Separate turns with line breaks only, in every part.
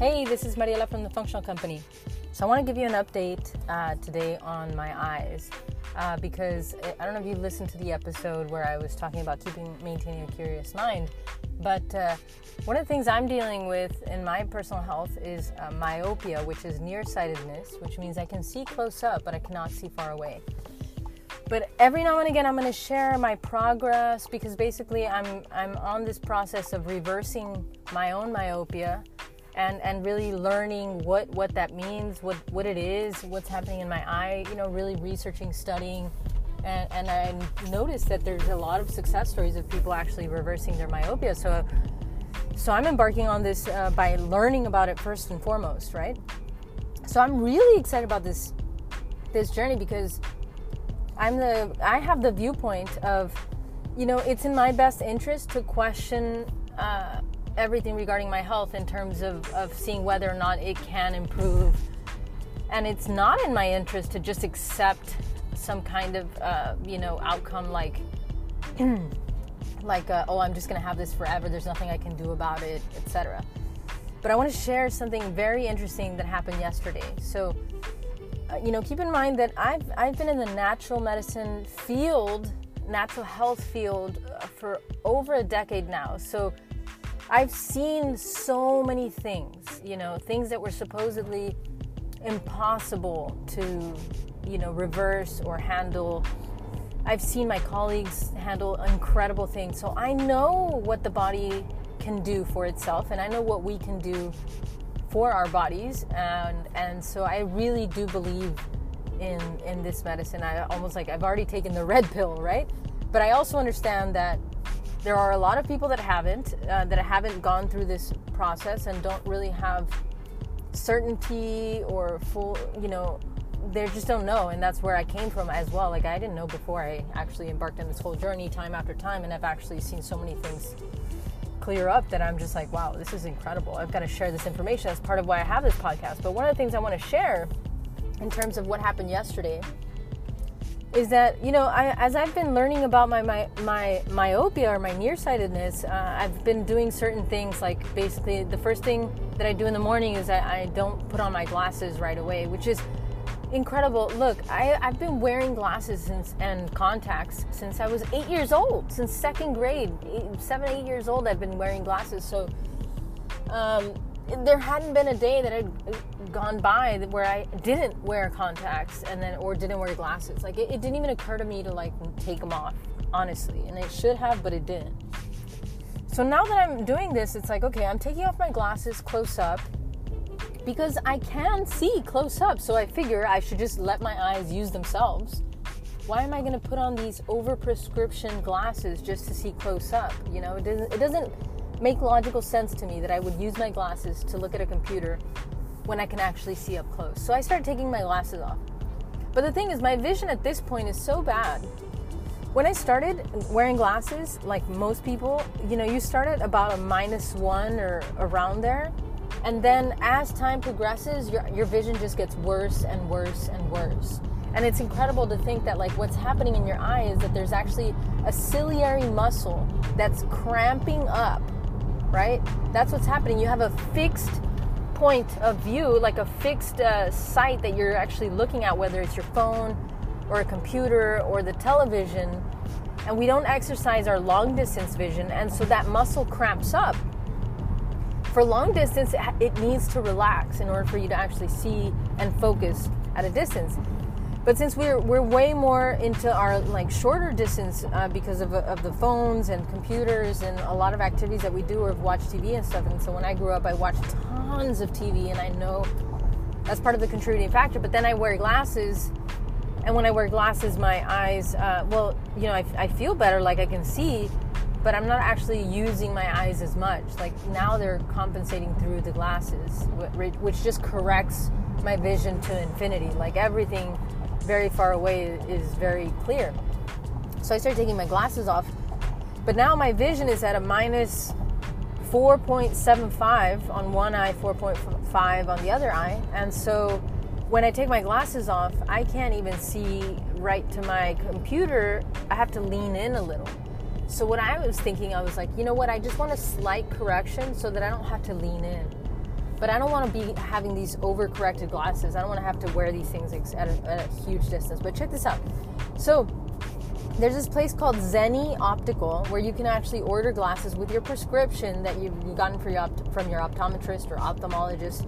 Hey, this is Mariela from the Functional Company. So, I want to give you an update uh, today on my eyes uh, because I don't know if you listened to the episode where I was talking about keeping maintaining a curious mind, but uh, one of the things I'm dealing with in my personal health is uh, myopia, which is nearsightedness, which means I can see close up but I cannot see far away. But every now and again, I'm going to share my progress because basically I'm I'm on this process of reversing my own myopia and and really learning what what that means, what what it is, what's happening in my eye. You know, really researching, studying, and and I noticed that there's a lot of success stories of people actually reversing their myopia. So so I'm embarking on this uh, by learning about it first and foremost, right? So I'm really excited about this this journey because I'm the I have the viewpoint of you know it's in my best interest to question uh, everything regarding my health in terms of, of seeing whether or not it can improve. And it's not in my interest to just accept some kind of, uh, you know, outcome like, like, uh, oh, I'm just going to have this forever. There's nothing I can do about it, etc. But I want to share something very interesting that happened yesterday. So, uh, you know, keep in mind that I've I've been in the natural medicine field, natural health field uh, for over a decade now. So I've seen so many things, you know, things that were supposedly impossible to, you know, reverse or handle. I've seen my colleagues handle incredible things. So I know what the body can do for itself and I know what we can do for our bodies and and so I really do believe in in this medicine. I almost like I've already taken the red pill, right? But I also understand that there are a lot of people that haven't, uh, that haven't gone through this process and don't really have certainty or full, you know, they just don't know. And that's where I came from as well. Like, I didn't know before I actually embarked on this whole journey time after time. And I've actually seen so many things clear up that I'm just like, wow, this is incredible. I've got to share this information. That's part of why I have this podcast. But one of the things I want to share in terms of what happened yesterday is that you know I, as I've been learning about my my, my myopia or my nearsightedness, uh, I've been doing certain things like basically the first thing that I do in the morning is I, I don't put on my glasses right away, which is incredible. Look, I, I've been wearing glasses since, and contacts since I was eight years old, since second grade, eight, seven eight years old. I've been wearing glasses, so. Um, there hadn't been a day that had gone by where I didn't wear contacts and then or didn't wear glasses. Like it, it, didn't even occur to me to like take them off, honestly. And it should have, but it didn't. So now that I'm doing this, it's like okay, I'm taking off my glasses close up because I can see close up. So I figure I should just let my eyes use themselves. Why am I going to put on these over prescription glasses just to see close up? You know, it doesn't. It doesn't make logical sense to me that I would use my glasses to look at a computer when I can actually see up close. So I started taking my glasses off. But the thing is, my vision at this point is so bad. When I started wearing glasses, like most people, you know, you start at about a minus one or around there. And then as time progresses, your, your vision just gets worse and worse and worse. And it's incredible to think that, like, what's happening in your eye is that there's actually a ciliary muscle that's cramping up right? That's what's happening. You have a fixed point of view, like a fixed uh, site that you're actually looking at, whether it's your phone or a computer or the television, and we don't exercise our long distance vision, and so that muscle cramps up. For long distance, it needs to relax in order for you to actually see and focus at a distance. But since we're we're way more into our like shorter distance uh, because of, of the phones and computers and a lot of activities that we do or watch TV and stuff. And so when I grew up, I watched tons of TV, and I know that's part of the contributing factor. But then I wear glasses, and when I wear glasses, my eyes, uh, well, you know, I, I feel better, like I can see, but I'm not actually using my eyes as much. Like now they're compensating through the glasses, which just corrects my vision to infinity. Like everything very far away is very clear. So I started taking my glasses off. But now my vision is at a minus 4.75 on one eye, 4.5 on the other eye. And so when I take my glasses off, I can't even see right to my computer. I have to lean in a little. So what I was thinking, I was like, you know what? I just want a slight correction so that I don't have to lean in. But I don't want to be having these overcorrected glasses. I don't want to have to wear these things at a, at a huge distance. But check this out. So there's this place called Zenni Optical where you can actually order glasses with your prescription that you've gotten your opt- from your optometrist or ophthalmologist.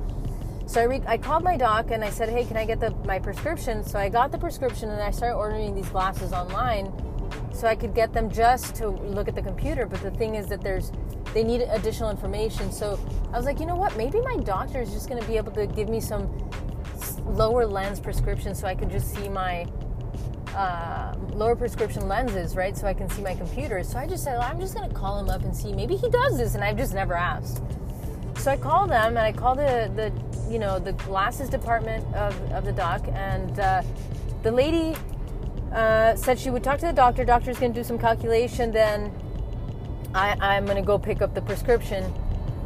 So I, re- I called my doc and I said, hey, can I get the, my prescription? So I got the prescription and I started ordering these glasses online so I could get them just to look at the computer. But the thing is that there's they need additional information. So I was like, you know what? Maybe my doctor is just going to be able to give me some lower lens prescription so I could just see my uh, lower prescription lenses, right? So I can see my computer. So I just said, well, I'm just going to call him up and see. Maybe he does this, and I've just never asked. So I called them, and I called the, the you know, the glasses department of, of the doc, and uh, the lady uh, said she would talk to the doctor. Doctor's going to do some calculation, then I, I'm going to go pick up the prescription,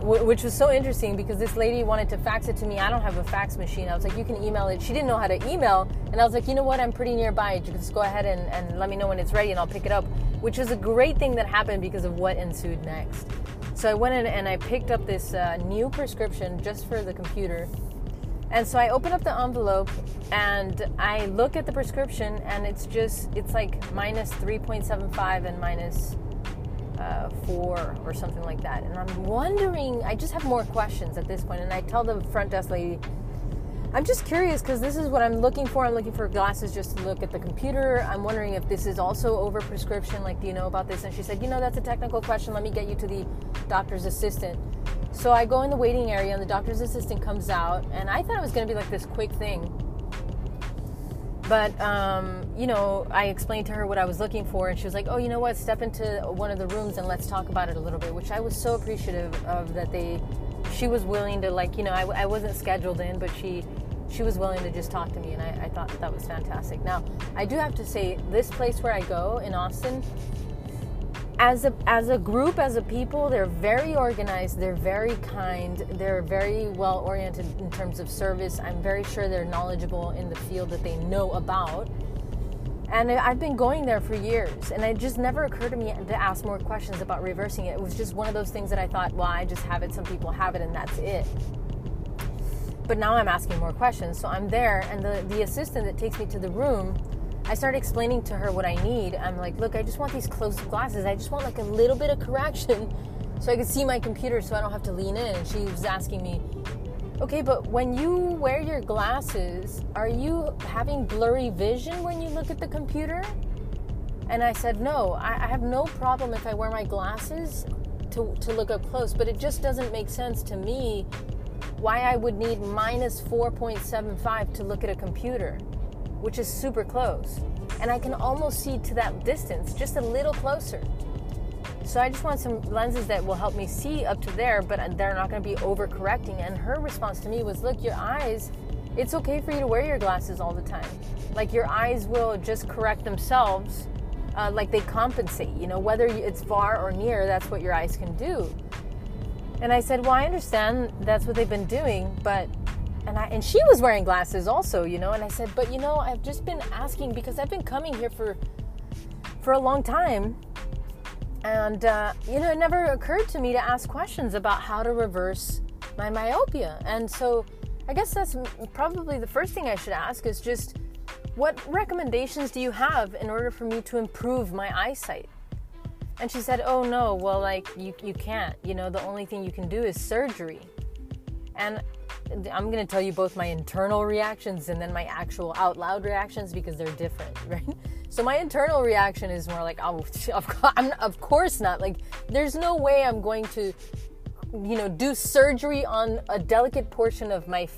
which was so interesting because this lady wanted to fax it to me. I don't have a fax machine. I was like, you can email it. She didn't know how to email. And I was like, you know what? I'm pretty nearby. Just go ahead and, and let me know when it's ready and I'll pick it up, which was a great thing that happened because of what ensued next. So I went in and I picked up this uh, new prescription just for the computer. And so I open up the envelope and I look at the prescription and it's just, it's like minus 3.75 and minus uh, four or something like that. And I'm wondering, I just have more questions at this point. And I tell the front desk lady, I'm just curious because this is what I'm looking for. I'm looking for glasses just to look at the computer. I'm wondering if this is also over prescription. Like, do you know about this? And she said, you know, that's a technical question. Let me get you to the doctor's assistant. So I go in the waiting area, and the doctor's assistant comes out, and I thought it was going to be like this quick thing. But, um, you know, I explained to her what I was looking for, and she was like, oh, you know what, step into one of the rooms and let's talk about it a little bit, which I was so appreciative of that they, she was willing to, like, you know, I, I wasn't scheduled in, but she, she was willing to just talk to me, and I, I thought that was fantastic. Now, I do have to say, this place where I go in Austin, as a as a group as a people they're very organized they're very kind they're very well oriented in terms of service. I'm very sure they're knowledgeable in the field that they know about. And i've been going there for years and it just never occurred to me to ask more questions about reversing it. It was just one of those things that i thought well i just have it some people have it and that's it. But now i'm asking more questions so i'm there and the, the assistant that takes me to the room I started explaining to her what I need. I'm like, look, I just want these close glasses. I just want like a little bit of correction so I can see my computer so I don't have to lean in. And she was asking me, okay, but when you wear your glasses, are you having blurry vision when you look at the computer? And I said, no, I, I have no problem if I wear my glasses to, to look up close, but it just doesn't make sense to me why I would need minus 4.75 to look at a computer which is super close. And I can almost see to that distance, just a little closer. So I just want some lenses that will help me see up to there, but they're not going to be overcorrecting. And her response to me was, "Look, your eyes. It's okay for you to wear your glasses all the time. Like your eyes will just correct themselves, uh, like they compensate. You know, whether it's far or near, that's what your eyes can do." And I said, "Well, I understand that's what they've been doing, but and I and she was wearing glasses also, you know. And I said, but you know, I've just been asking because I've been coming here for for a long time, and uh, you know, it never occurred to me to ask questions about how to reverse my myopia. And so, I guess that's probably the first thing I should ask is just what recommendations do you have in order for me to improve my eyesight? And she said, "Oh no, well, like you you can't. You know, the only thing you can do is surgery." And I'm going to tell you both my internal reactions and then my actual out loud reactions because they're different, right? So my internal reaction is more like, oh, of course not. Like, there's no way I'm going to, you know, do surgery on a delicate portion of my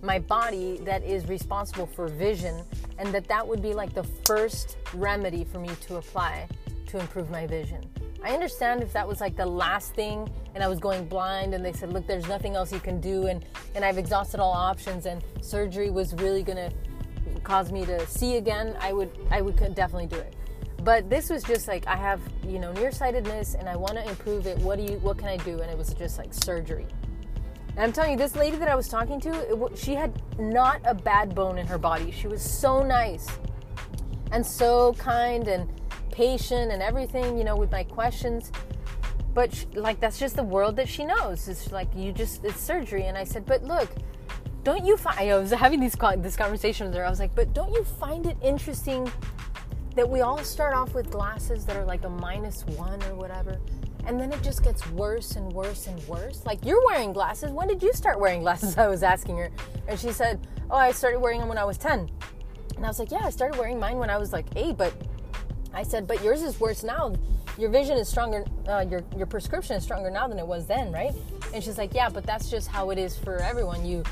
my body that is responsible for vision, and that that would be like the first remedy for me to apply to improve my vision. I understand if that was like the last thing and I was going blind and they said, look, there's nothing else you can do and, and I've exhausted all options and surgery was really gonna cause me to see again, I would I would definitely do it. But this was just like I have, you know, nearsightedness and I want to improve it. What do you what can I do? And it was just like surgery. And I'm telling you, this lady that I was talking to, it, she had not a bad bone in her body. She was so nice and so kind and patient and everything, you know, with my questions. but she, like that's just the world that she knows. It's like you just it's surgery. And I said, but look, don't you find? I was having these this conversation with her. I was like, but don't you find it interesting that we all start off with glasses that are like a minus one or whatever? and then it just gets worse and worse and worse. Like you're wearing glasses. When did you start wearing glasses? I was asking her, and she said, "Oh, I started wearing them when I was 10." And I was like, "Yeah, I started wearing mine when I was like 8, but I said, "But yours is worse now. Your vision is stronger. Uh, your your prescription is stronger now than it was then, right?" And she's like, "Yeah, but that's just how it is for everyone. You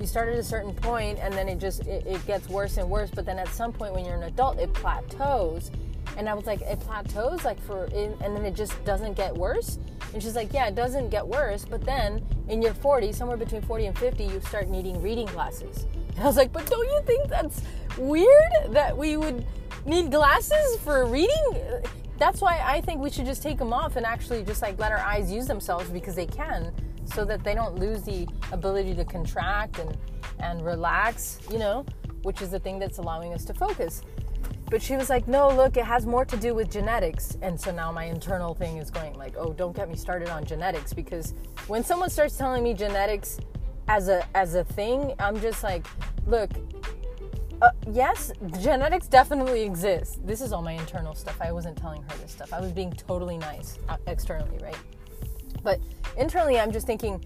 you start at a certain point, and then it just it, it gets worse and worse. But then at some point, when you're an adult, it plateaus." And I was like, it plateaus, like for, and then it just doesn't get worse. And she's like, yeah, it doesn't get worse, but then in your 40, somewhere between 40 and 50, you start needing reading glasses. And I was like, but don't you think that's weird that we would need glasses for reading? That's why I think we should just take them off and actually just like let our eyes use themselves because they can, so that they don't lose the ability to contract and and relax, you know, which is the thing that's allowing us to focus. But she was like, no, look, it has more to do with genetics. And so now my internal thing is going like, oh, don't get me started on genetics because when someone starts telling me genetics as a as a thing, I'm just like, look, uh, yes, genetics definitely exists. This is all my internal stuff. I wasn't telling her this stuff. I was being totally nice uh, externally, right? But internally, I'm just thinking,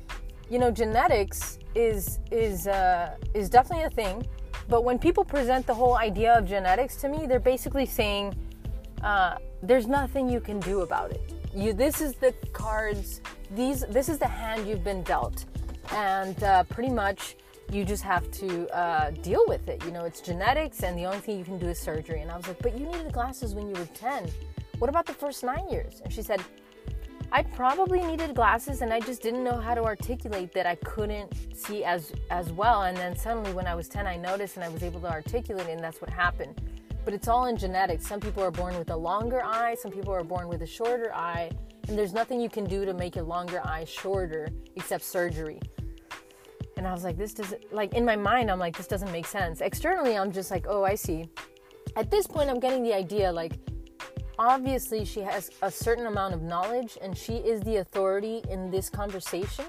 you know, genetics is is uh, is definitely a thing but when people present the whole idea of genetics to me, they're basically saying uh, there's nothing you can do about it. You, this is the cards. These, this is the hand you've been dealt, and uh, pretty much you just have to uh, deal with it. You know, it's genetics, and the only thing you can do is surgery. And I was like, but you needed glasses when you were ten. What about the first nine years? And she said, I probably needed glasses and I just didn't know how to articulate that I couldn't see as as well and then suddenly when I was 10 I noticed and I was able to articulate and that's what happened. But it's all in genetics. Some people are born with a longer eye, some people are born with a shorter eye, and there's nothing you can do to make your longer eye shorter except surgery. And I was like this doesn't like in my mind I'm like this doesn't make sense. Externally I'm just like, "Oh, I see." At this point I'm getting the idea like obviously she has a certain amount of knowledge and she is the authority in this conversation.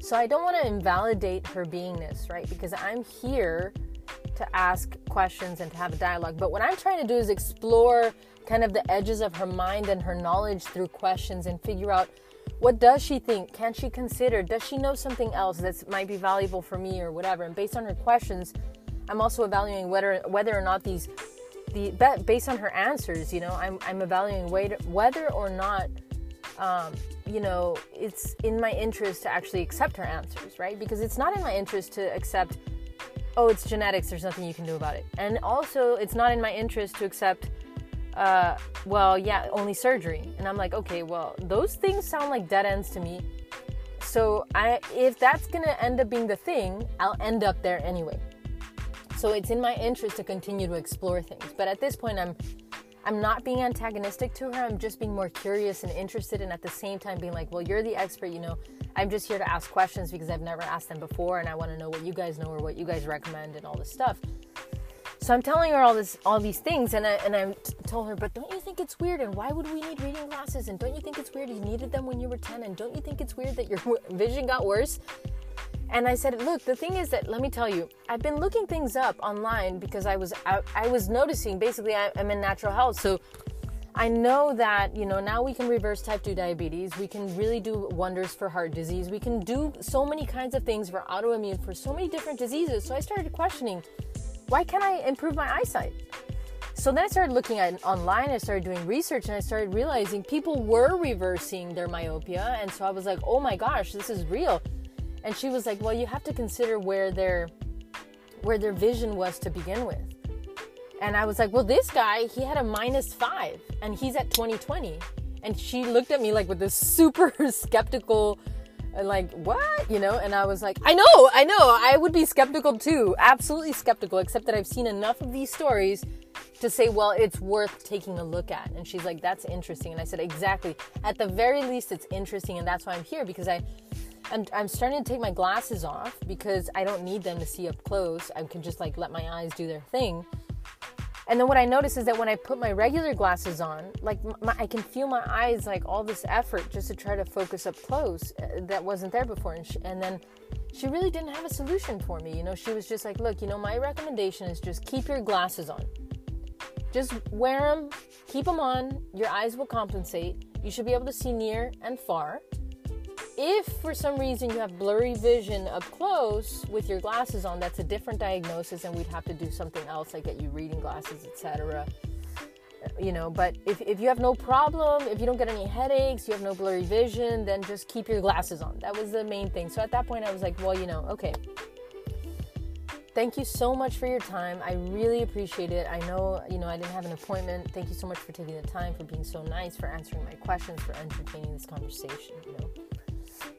So I don't want to invalidate her beingness, right? Because I'm here to ask questions and to have a dialogue. But what I'm trying to do is explore kind of the edges of her mind and her knowledge through questions and figure out what does she think? Can she consider? Does she know something else that might be valuable for me or whatever? And based on her questions, I'm also evaluating whether whether or not these the based on her answers, you know, I'm I'm evaluating whether or not, um, you know, it's in my interest to actually accept her answers, right? Because it's not in my interest to accept, oh, it's genetics. There's nothing you can do about it, and also it's not in my interest to accept. Uh, well, yeah, only surgery. And I'm like, okay, well, those things sound like dead ends to me. So I, if that's gonna end up being the thing, I'll end up there anyway. So it's in my interest to continue to explore things. But at this point, I'm I'm not being antagonistic to her. I'm just being more curious and interested, and at the same time being like, well, you're the expert. You know, I'm just here to ask questions because I've never asked them before, and I want to know what you guys know or what you guys recommend and all this stuff. So I'm telling her all this, all these things, and I and I told her, but don't you think it's weird? And why would we need reading glasses? And don't you think it's weird you needed them when you were 10? And don't you think it's weird that your vision got worse? And I said, look, the thing is that let me tell you, I've been looking things up online because I was I, I was noticing basically I, I'm in natural health, so I know that you know now we can reverse type 2 diabetes. We can really do wonders for heart disease. We can do so many kinds of things for autoimmune for so many different diseases. So I started questioning, why can't I improve my eyesight? So then I started looking at online, I started doing research, and I started realizing people were reversing their myopia. And so I was like, oh my gosh, this is real and she was like well you have to consider where their where their vision was to begin with and i was like well this guy he had a minus five and he's at 2020 and she looked at me like with this super skeptical uh, like what? You know? And i was like i know i know. I would be skeptical too. Absolutely skeptical except that i've seen enough of these stories to say well it's worth taking a look at. And she's like that's interesting. And i said exactly. At the very least it's interesting and that's why i'm here because i and I'm starting to take my glasses off because I don't need them to see up close. I can just like let my eyes do their thing. And then what I notice is that when I put my regular glasses on, like my, I can feel my eyes like all this effort just to try to focus up close uh, that wasn't there before. And, she, and then she really didn't have a solution for me. You know, she was just like, look, you know, my recommendation is just keep your glasses on. Just wear them, keep them on. Your eyes will compensate. You should be able to see near and far. If for some reason you have blurry vision up close with your glasses on, that's a different diagnosis, and we'd have to do something else, like get you reading glasses, etc. You know, but if, if you have no problem, if you don't get any headaches, you have no blurry vision, then just keep your glasses on. That was the main thing. So at that point, I was like, well, you know, okay. Thank you so much for your time. I really appreciate it. I know, you know, I didn't have an appointment. Thank you so much for taking the time, for being so nice, for answering my questions, for entertaining this conversation, you know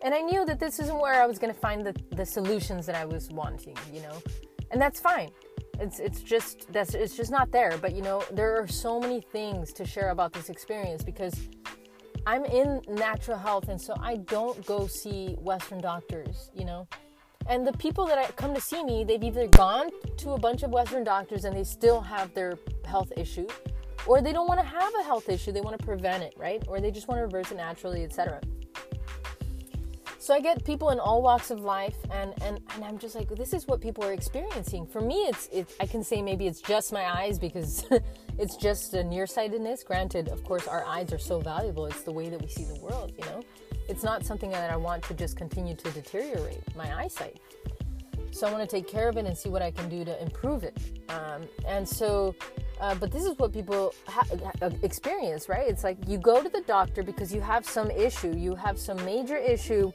and I knew that this isn't where I was going to find the, the solutions that I was wanting, you know, and that's fine. It's it's just that's it's just not there. But you know, there are so many things to share about this experience because I'm in natural health, and so I don't go see Western doctors, you know. And the people that I come to see me, they've either gone to a bunch of Western doctors and they still have their health issue, or they don't want to have a health issue, they want to prevent it, right? Or they just want to reverse it naturally, etc. So I get people in all walks of life, and and and I'm just like, this is what people are experiencing. For me, it's it. I can say maybe it's just my eyes because it's just a nearsightedness. Granted, of course, our eyes are so valuable. It's the way that we see the world. You know, it's not something that I want to just continue to deteriorate my eyesight. So I want to take care of it and see what I can do to improve it. Um, and so uh, but this is what people ha- experience, right? It's like you go to the doctor because you have some issue, you have some major issue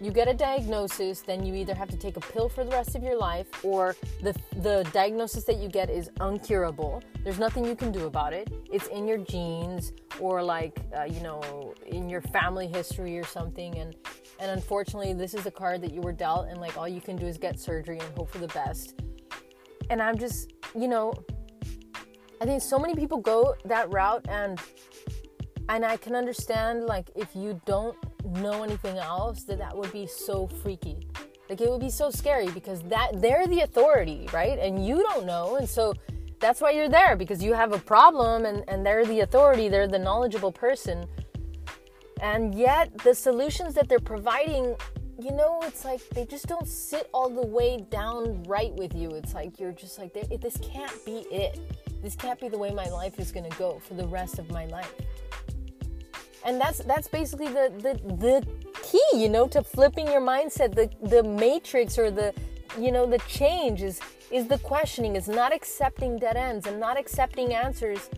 you get a diagnosis, then you either have to take a pill for the rest of your life or the, the diagnosis that you get is uncurable. There's nothing you can do about it. It's in your genes or like, uh, you know, in your family history or something. And, and unfortunately, this is the card that you were dealt, and like all you can do is get surgery and hope for the best. And I'm just, you know, I think so many people go that route and and I can understand like if you don't know anything else, that that would be so freaky. Like it would be so scary because that they're the authority, right? And you don't know, and so that's why you're there because you have a problem and, and they're the authority, they're the knowledgeable person. And yet the solutions that they're providing, you know, it's like they just don't sit all the way down right with you. It's like you're just like, this can't be it. This can't be the way my life is gonna go for the rest of my life and that's that's basically the the the key you know to flipping your mindset. The the matrix or the you know the change is is the questioning. Is not accepting dead ends and not accepting answers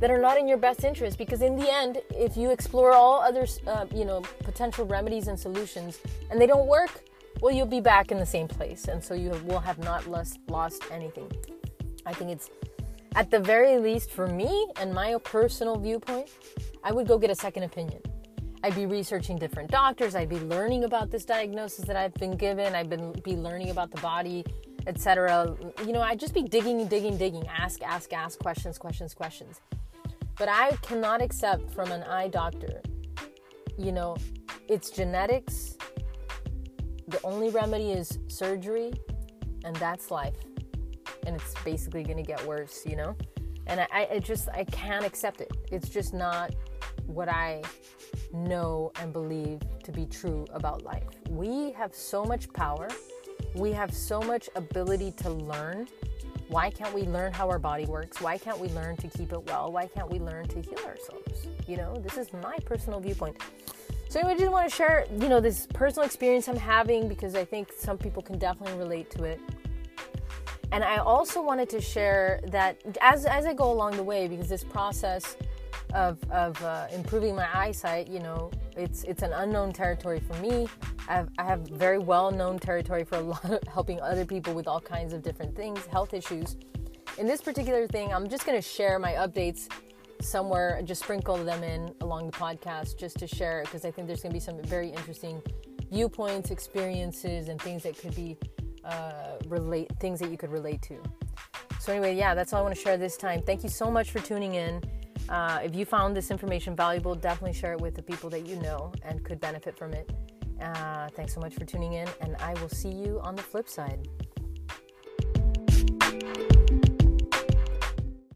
that are not in your best interest. Because in the end if you explore all other uh, you know potential remedies and solutions and they don't work well you'll be back in the same place. And so you will have not lost lost anything. I think it's at the very least for me and my personal viewpoint I would go get a second opinion. I'd be researching different doctors. I'd be learning about this diagnosis that I've been given. I'd been be learning about the body, etc. You know, I'd just be digging, digging, digging. Ask, ask, ask questions, questions, questions. But I cannot accept from an eye doctor. You know, it's genetics. The only remedy is surgery, and that's life. And it's basically going to get worse. You know, and I, I just I can't accept it. It's just not what I know and believe to be true about life. We have so much power, we have so much ability to learn. Why can't we learn how our body works? Why can't we learn to keep it well? Why can't we learn to heal ourselves? You know, this is my personal viewpoint. So anyway, I just want to share, you know, this personal experience I'm having because I think some people can definitely relate to it. And I also wanted to share that as, as I go along the way, because this process of, of uh, improving my eyesight, you know, it's it's an unknown territory for me. I have, I have very well known territory for a lot of helping other people with all kinds of different things, health issues. In this particular thing, I'm just going to share my updates somewhere, just sprinkle them in along the podcast just to share because I think there's going to be some very interesting viewpoints, experiences, and things that could be uh, relate things that you could relate to. So anyway, yeah, that's all I want to share this time. Thank you so much for tuning in. Uh, if you found this information valuable, definitely share it with the people that you know and could benefit from it. Uh, thanks so much for tuning in, and I will see you on the flip side.